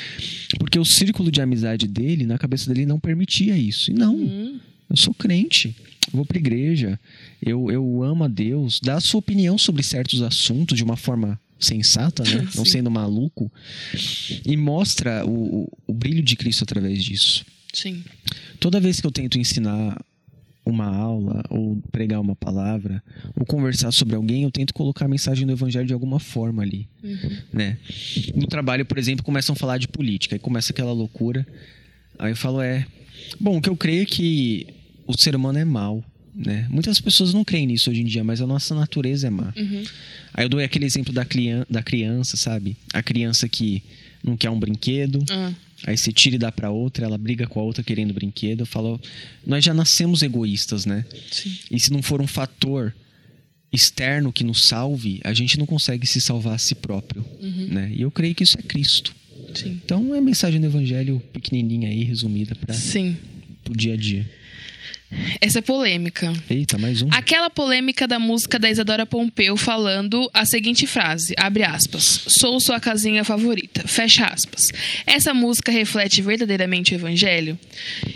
Porque o círculo de amizade dele, na cabeça dele, não permitia isso. E não, Uhum. eu sou crente, eu vou pra igreja, eu, eu amo a Deus, dá a sua opinião sobre certos assuntos de uma forma sensata, né? Não sendo maluco, e mostra o, o, o brilho de Cristo através disso. Sim. Toda vez que eu tento ensinar uma aula, ou pregar uma palavra, ou conversar sobre alguém, eu tento colocar a mensagem do evangelho de alguma forma ali Uhum. né? No trabalho, por exemplo, começam a falar de política, aí começa aquela loucura. Aí eu falo, é. Bom, o que eu creio é que o ser humano é mau, né? Muitas pessoas não creem nisso hoje em dia, mas a nossa natureza é má. Uhum. Aí eu dou aquele exemplo da, crian da criança, sabe? A criança que não quer um brinquedo, Ah, aí você tira e dá pra outra, ela briga com a outra querendo brinquedo. Eu falo, nós já nascemos egoístas, né? sim. E se não for um fator externo que nos salve, a gente não consegue se salvar a si próprio, né? E eu creio que isso é Cristo. Sim. Então é a mensagem do evangelho pequenininha aí, resumida para o dia a dia. Essa é polêmica. Eita, mais um. Aquela polêmica da música da Isadora Pompeu falando a seguinte frase, abre aspas, sou sua casinha favorita, fecha aspas. Essa música reflete verdadeiramente o evangelho?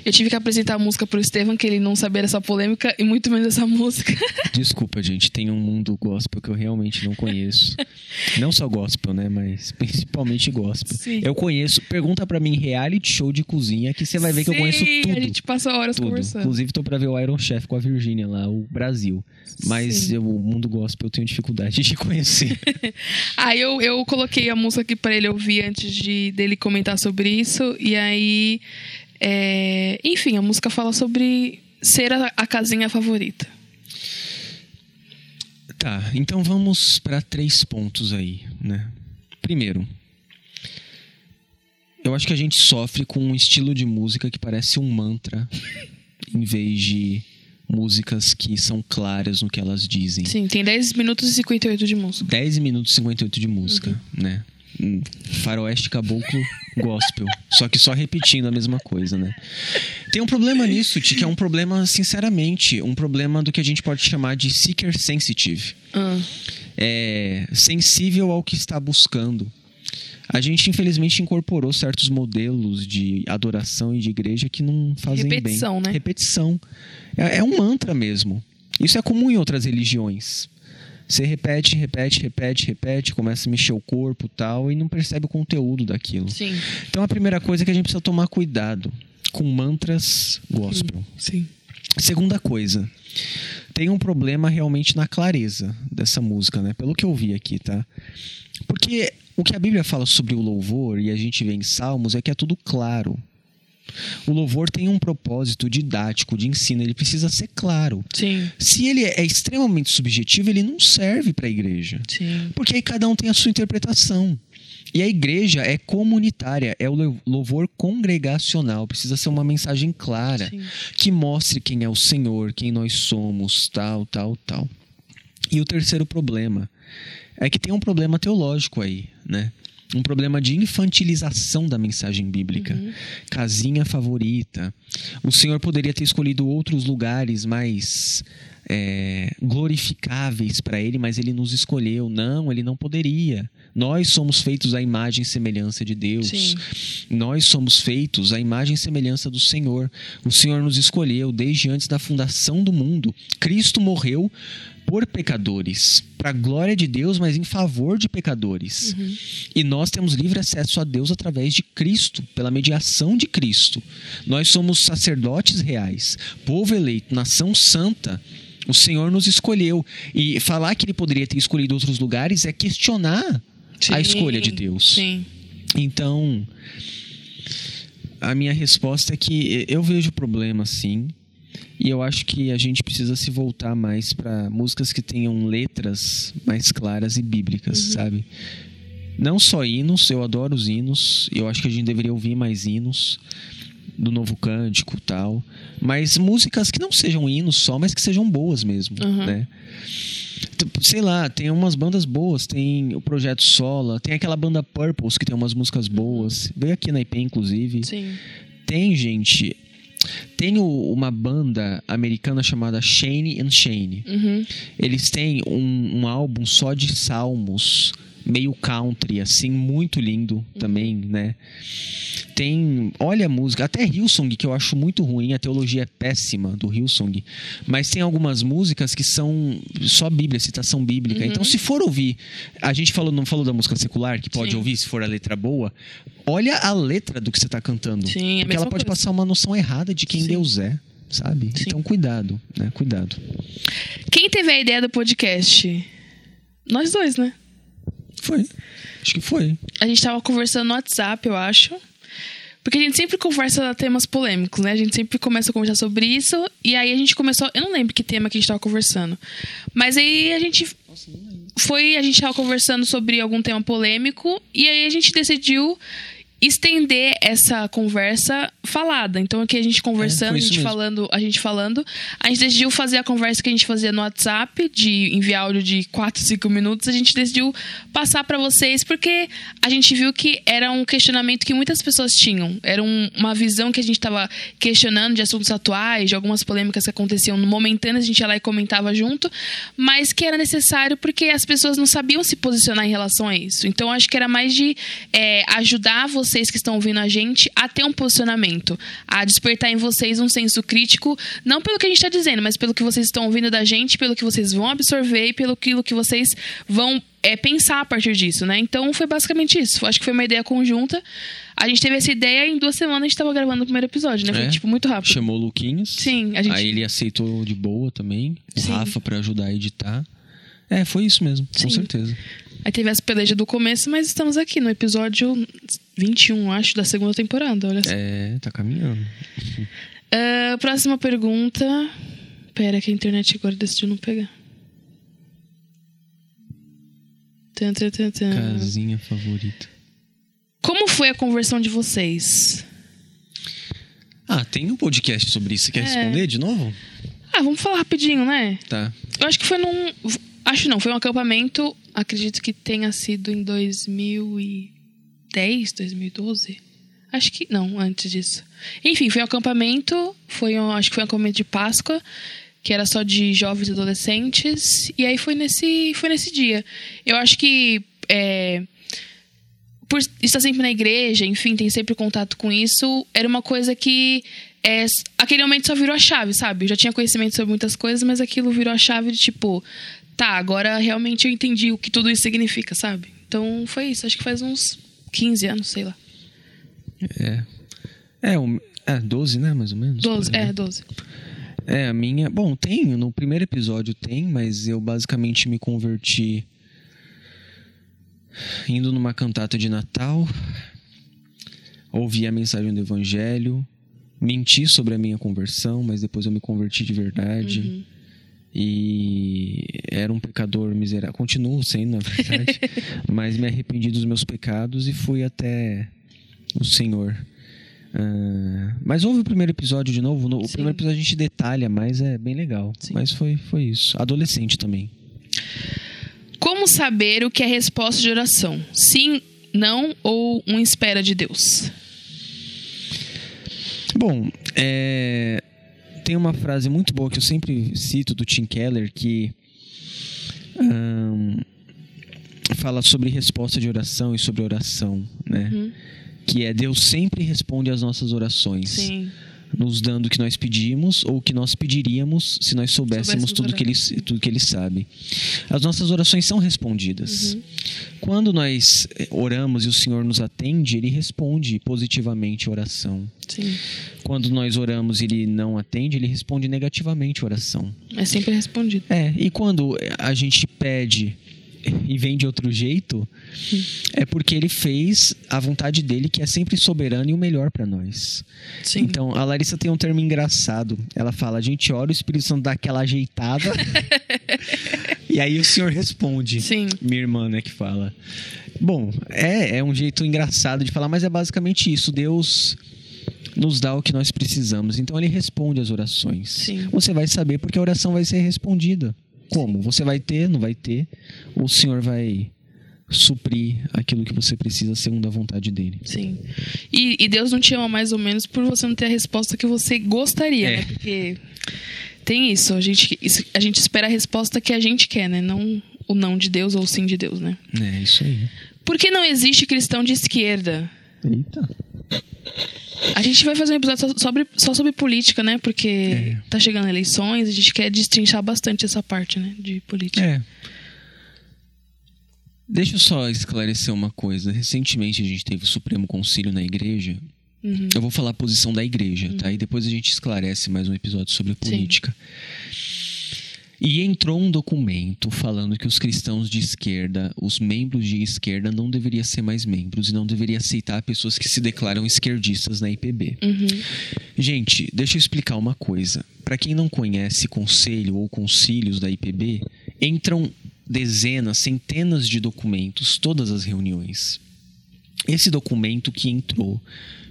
Eu tive que apresentar a música pro Estevam, que ele não sabia dessa polêmica e muito menos essa música. Desculpa, gente, tem um mundo gospel que eu realmente não conheço. não só gospel, né, mas principalmente gospel. Sim. Eu conheço, pergunta pra mim reality show de cozinha que você vai ver que eu conheço Sim, tudo. a gente passa horas tudo. conversando. Inclusive tô pra ver o Iron Chef com a Virgínia lá, o Brasil. Mas eu- o mundo gospel eu tenho dificuldade de conhecer. Aí eu, eu coloquei a música aqui pra ele ouvir antes de dele comentar sobre isso. E aí. é, enfim, a música fala sobre ser a, a casinha favorita. Tá, então vamos para três pontos aí, né? Primeiro, eu acho que a gente sofre com um estilo de música que parece um mantra, em vez de músicas que são claras no que elas dizem. Sim, tem 10 minutos e 58 de música. 10 minutos e 58 de música, né? Hum, Faroeste caboclo gospel. Só que só repetindo a mesma coisa, né? Tem um problema nisso, Ti, que é um problema, sinceramente, um problema do que a gente pode chamar de seeker sensitive. Ah, É sensível ao que está buscando. A gente, infelizmente, incorporou certos modelos de adoração e de igreja que não fazem Repetição, bem. né? Repetição. É, é um mantra mesmo. Isso é comum em outras religiões. Você repete, repete, repete, repete, começa a mexer o corpo e tal, e não percebe o conteúdo daquilo. sim. Então a primeira coisa é que a gente precisa tomar cuidado. com mantras gospel. Sim. Segunda coisa, tem um problema realmente na clareza dessa música, né? Pelo que eu vi aqui, tá? Porque o que a Bíblia fala sobre o louvor e a gente vê em Salmos é que é tudo claro. O louvor tem um propósito didático, de ensino, ele precisa ser claro. Sim. Se ele é extremamente subjetivo, ele não serve para a igreja. Sim. Porque aí cada um tem a sua interpretação. E a igreja é comunitária, é o louvor congregacional. Precisa ser uma mensagem clara Sim. que mostre quem é o Senhor, quem nós somos, tal, tal, tal. E o terceiro problema é que tem um problema teológico aí, né? Um problema de infantilização da mensagem bíblica. Casinha favorita. O Senhor poderia ter escolhido outros lugares mais é, glorificáveis para Ele, mas Ele nos escolheu. Não, Ele não poderia. Nós somos feitos à imagem e semelhança de Deus. Sim. Nós somos feitos à imagem e semelhança do Senhor. O Senhor nos escolheu desde antes da fundação do mundo. Cristo morreu por pecadores, para a glória de Deus, mas em favor de pecadores. E nós temos livre acesso a Deus através de Cristo, pela mediação de Cristo. Nós somos sacerdotes reais, povo eleito, nação santa. O Senhor nos escolheu. E falar que ele poderia ter escolhido outros lugares é questionar a Sim. escolha de Deus. Sim. Então, a minha resposta é que eu vejo problema sim. E eu acho que a gente precisa se voltar mais para músicas que tenham letras mais claras e bíblicas, sabe? Não só hinos, eu adoro os hinos, eu acho que a gente deveria ouvir mais hinos do novo cântico tal, mas músicas que não sejam hinos só, mas que sejam boas mesmo, Uhum. né? Sei lá, tem umas bandas boas, tem o Projeto Sola, tem aquela banda Purples que tem umas músicas boas, veio aqui na IP inclusive. Sim. Tem, gente, tem uma banda americana chamada Shane and Shane. Uhum. Eles têm um, um álbum só de salmos, meio country, assim, muito lindo também, né? Tem, olha a música, até Hillsong, que eu acho muito ruim, a teologia é péssima do Hillsong, mas tem algumas músicas que são só Bíblia, citação bíblica. Então, se for ouvir, a gente falou, não falou da música secular, que pode Sim. ouvir se for a letra boa, olha a letra do que você está cantando. Sim, é porque ela pode coisa. passar uma noção errada de quem Sim. Deus é, sabe? Sim. Então, cuidado, né? Cuidado. Quem teve a ideia do podcast? Nós dois, né? Foi. Acho que foi. A gente tava conversando no WhatsApp, eu acho. Porque a gente sempre conversa temas polêmicos, né? A gente sempre começa a conversar sobre isso. E aí a gente começou. Eu não lembro que tema que a gente tava conversando. Mas aí a gente. Foi. A gente tava conversando sobre algum tema polêmico. E aí a gente decidiu estender essa conversa falada. Então aqui a gente conversando, foi a gente mesmo. falando, a gente falando, a gente decidiu fazer a conversa que a gente fazia no WhatsApp, de enviar áudio de 4, 5 minutos, a gente decidiu passar para vocês porque a gente viu que era um questionamento que muitas pessoas tinham. Era um- uma visão que a gente estava questionando de assuntos atuais, de algumas polêmicas que aconteciam no momentâneo, a gente ia lá e comentava junto, mas que era necessário porque as pessoas não sabiam se posicionar em relação a isso. Então acho que era mais de é, ajudar vocês que estão ouvindo a gente a ter um posicionamento, a despertar em vocês um senso crítico, não pelo que a gente está dizendo, mas pelo que vocês estão ouvindo da gente, pelo que vocês vão absorver e pelo que vocês vão é, pensar a partir disso, né? Então foi basicamente isso. Acho que foi uma ideia conjunta. A gente teve essa ideia e em duas semanas a gente estava gravando o primeiro episódio, né? Foi É. tipo muito rápido. Chamou o Luquinhas. Sim, a gente- Aí ele aceitou de boa também. O Sim. Rafa pra ajudar a editar. É, foi isso mesmo, Sim. com certeza. Aí teve as pelejas do começo, mas estamos aqui no episódio 21, acho, da segunda temporada. Olha só. É, tá caminhando. Ah, próxima pergunta. Pera, que a internet agora decidiu não pegar. Casinha favorita. Como foi a conversão de vocês? Ah, tem um podcast sobre isso. Você quer É. responder de novo? Ah, vamos falar rapidinho, né? Tá. Eu acho que foi num. Acho não, foi um acampamento. Acredito que tenha sido em 2010, 2012. Acho que. Não, antes disso. Enfim, foi um acampamento. Foi um, acho que foi um acampamento de Páscoa. Que era só de jovens e adolescentes. E aí foi nesse, foi nesse dia. Eu acho que. é, por estar sempre na igreja, enfim, tem sempre contato com isso, era uma coisa que é, aquele momento só virou a chave, sabe? Eu já tinha conhecimento sobre muitas coisas, mas aquilo virou a chave de tipo, tá, agora realmente eu entendi o que tudo isso significa, sabe? Então foi isso, acho que faz uns 15 anos, sei lá. É. É, o- É, 12, né, mais ou menos? 12, por aí. é, 12. É, a minha. Bom, tem, no primeiro episódio tem, mas eu basicamente me converti indo numa cantata de Natal, ouvi a mensagem do Evangelho, menti sobre a minha conversão, mas depois eu me converti de verdade. E era um pecador miserável. Continuo sendo, na verdade. mas me arrependi dos meus pecados e fui até o Senhor. Ah, mas houve o primeiro episódio de novo. No, o Sim. primeiro episódio a gente detalha, mas é bem legal. Sim. Mas foi, foi isso. Adolescente também. Como saber o que é resposta de oração? Sim, não ou um espera de Deus? Bom, é, tem uma frase muito boa que eu sempre cito do Tim Keller que ahn, fala sobre resposta de oração e sobre oração, né? Que é Deus sempre responde às nossas orações. Sim. Nos dando o que nós pedimos ou o que nós pediríamos se nós soubéssemos Soubéssemos tudo que, ele, tudo que ele sabe. As nossas orações são respondidas. Quando nós eh, oramos e o Senhor nos atende, ele responde positivamente a oração. Sim. Quando nós oramos e ele não atende, ele responde negativamente a oração. É sempre respondido. É, e quando a gente pede e vem de outro jeito, é porque ele fez a vontade dele, que é sempre soberana e o melhor para nós. Sim. Então, a Larissa tem um termo engraçado. Ela fala: a gente ora, o Espírito Santo dá aquela ajeitada. e aí o Senhor responde. Sim. Minha irmã, né, que fala. Bom, é, é um jeito engraçado de falar, mas é basicamente isso. Deus nos dá o que nós precisamos. Então ele responde às orações. Sim. Você vai saber porque a oração vai ser respondida. Como? Você vai ter, não vai ter? O Senhor vai suprir aquilo que você precisa segundo a vontade dele. Sim. E, e Deus não te ama mais ou menos por você não ter a resposta que você gostaria, É. né? Porque tem isso a, gente, isso- a gente espera a resposta que a gente quer, né? Não o não de Deus ou o sim de Deus, né? É isso aí. Por que não existe cristão de esquerda? Eita. A gente vai fazer um episódio só sobre, só sobre política, né? Porque É. tá chegando eleições, a gente quer destrinchar bastante essa parte, né? De política. É. Deixa eu só esclarecer uma coisa. Recentemente a gente teve o Supremo Concílio na igreja. Uhum. Eu vou falar a posição da igreja, tá? E depois a gente esclarece mais um episódio sobre política. E entrou um documento falando que os cristãos de esquerda, os membros de esquerda, não deveriam ser mais membros e não deveria aceitar pessoas que se declaram esquerdistas na IPB. Uhum. Gente, deixa eu explicar uma coisa. Para quem não conhece conselho ou concílios da IPB, entram dezenas, centenas de documentos todas as reuniões. Esse documento que entrou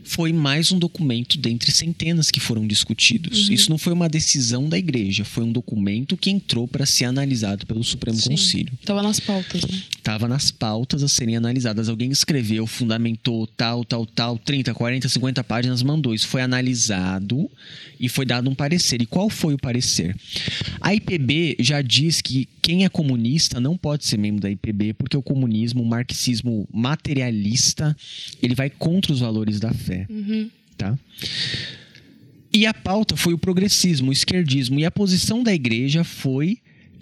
foi mais um documento dentre centenas que foram discutidos. Isso não foi uma decisão da igreja, foi um documento que entrou para ser analisado pelo Supremo Sim. Concílio Tava nas pautas, né? Estava nas pautas a serem analisadas. Alguém escreveu, fundamentou tal, tal, tal, 30, 40, 50 páginas, mandou. Isso foi analisado e foi dado um parecer. E qual foi o parecer? A IPB já diz que quem é comunista não pode ser membro da IPB porque o comunismo, o marxismo materialista, ele vai contra os valores da fé. Tá? E a pauta foi o progressismo, o esquerdismo. E a posição da igreja foi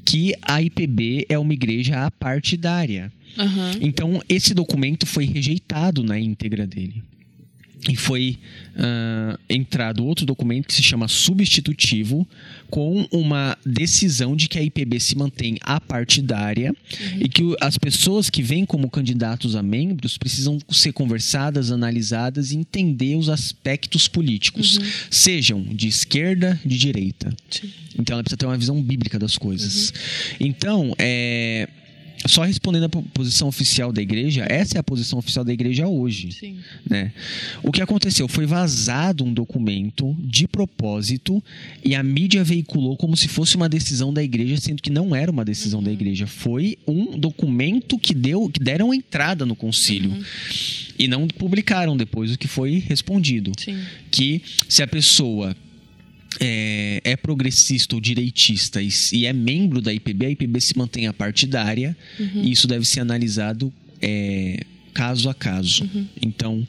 que a IPB é uma igreja apartidária. Aham. Então, esse documento foi rejeitado na íntegra dele. E foi ah, entrado outro documento que se chama substitutivo, com uma decisão de que a IPB se mantém apartidária e que as pessoas que vêm como candidatos a membros precisam ser conversadas, analisadas e entender os aspectos políticos, sejam de esquerda, de direita. Sim. Então ela precisa ter uma visão bíblica das coisas. Então, é, só respondendo a po- posição oficial da igreja, essa é a posição oficial da igreja hoje. Sim. Né? O que aconteceu? Foi vazado um documento de propósito e a mídia veiculou como se fosse uma decisão da igreja, sendo que não era uma decisão da igreja. Foi um documento que, deu, que deram entrada no concílio. E não publicaram depois o que foi respondido Sim. que se a pessoa é, é progressista ou direitista e, e é membro da IPB, a IPB se mantém a partidária e isso deve ser analisado é, caso a caso. Então,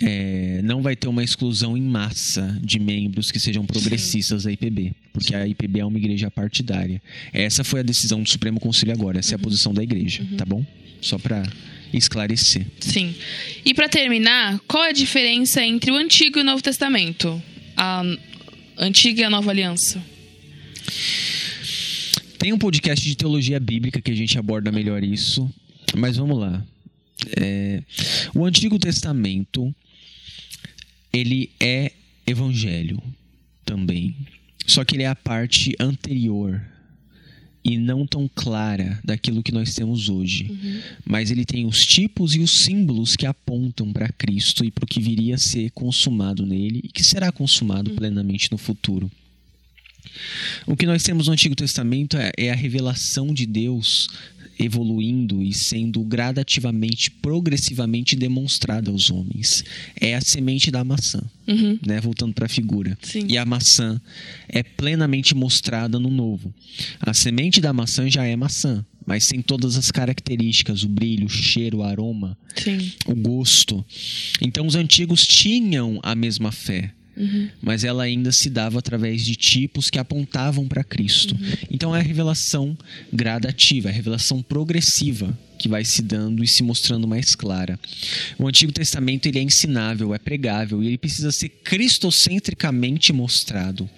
é, não vai ter uma exclusão em massa de membros que sejam progressistas da IPB, porque a IPB é uma igreja partidária. Essa foi a decisão do Supremo Conselho agora, essa é a posição da igreja, tá bom? Só para esclarecer. Sim. E para terminar, qual é a diferença entre o Antigo e o Novo Testamento? A Antiga e a Nova Aliança? Tem um podcast de teologia bíblica que a gente aborda melhor isso, mas vamos lá. É, o Antigo Testamento ele é evangelho também, só que ele é a parte anterior e não tão clara daquilo que nós temos hoje. Uhum. Mas ele tem os tipos e os símbolos que apontam para Cristo e para o que viria a ser consumado nele e que será consumado uhum. plenamente no futuro. O que nós temos no Antigo Testamento é, é a revelação de Deus evoluindo e sendo gradativamente, progressivamente demonstrada aos homens. É a semente da maçã, uhum. né? Voltando para a figura. Sim. E a maçã é plenamente mostrada no novo. A semente da maçã já é maçã, mas sem todas as características, o brilho, o cheiro, o aroma, Sim. o gosto. Então os antigos tinham a mesma fé Uhum. Mas ela ainda se dava através de tipos que apontavam para Cristo. Uhum. Então é a revelação gradativa, a revelação progressiva que vai se dando e se mostrando mais clara. O Antigo Testamento ele é ensinável, é pregável e ele precisa ser cristocentricamente mostrado,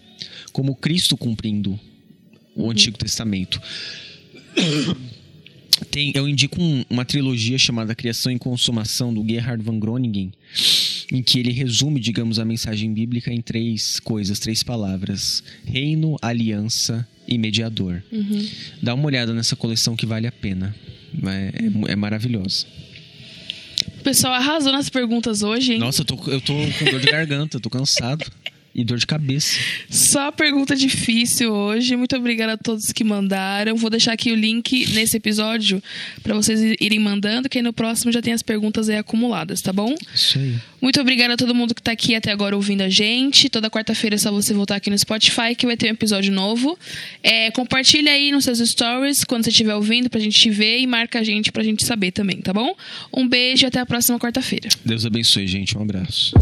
como Cristo cumprindo o uhum. Antigo Testamento. Tem, eu indico um, uma trilogia chamada Criação e Consumação do Gerhard van Groningen, em que ele resume, digamos, a mensagem bíblica em três coisas, três palavras: reino, aliança e mediador. Uhum. Dá uma olhada nessa coleção que vale a pena. É, é, é maravilhosa. O pessoal arrasou nas perguntas hoje, hein? Nossa, eu tô, eu tô com dor de garganta, tô cansado. E dor de cabeça. Só pergunta difícil hoje. Muito obrigada a todos que mandaram. Vou deixar aqui o link nesse episódio para vocês irem mandando, que aí no próximo já tem as perguntas aí acumuladas, tá bom? Isso aí. Muito obrigada a todo mundo que tá aqui até agora ouvindo a gente. Toda quarta-feira é só você voltar aqui no Spotify que vai ter um episódio novo. É, compartilha aí nos seus stories quando você estiver ouvindo pra gente te ver e marca a gente pra gente saber também, tá bom? Um beijo e até a próxima quarta-feira. Deus abençoe, gente. Um abraço.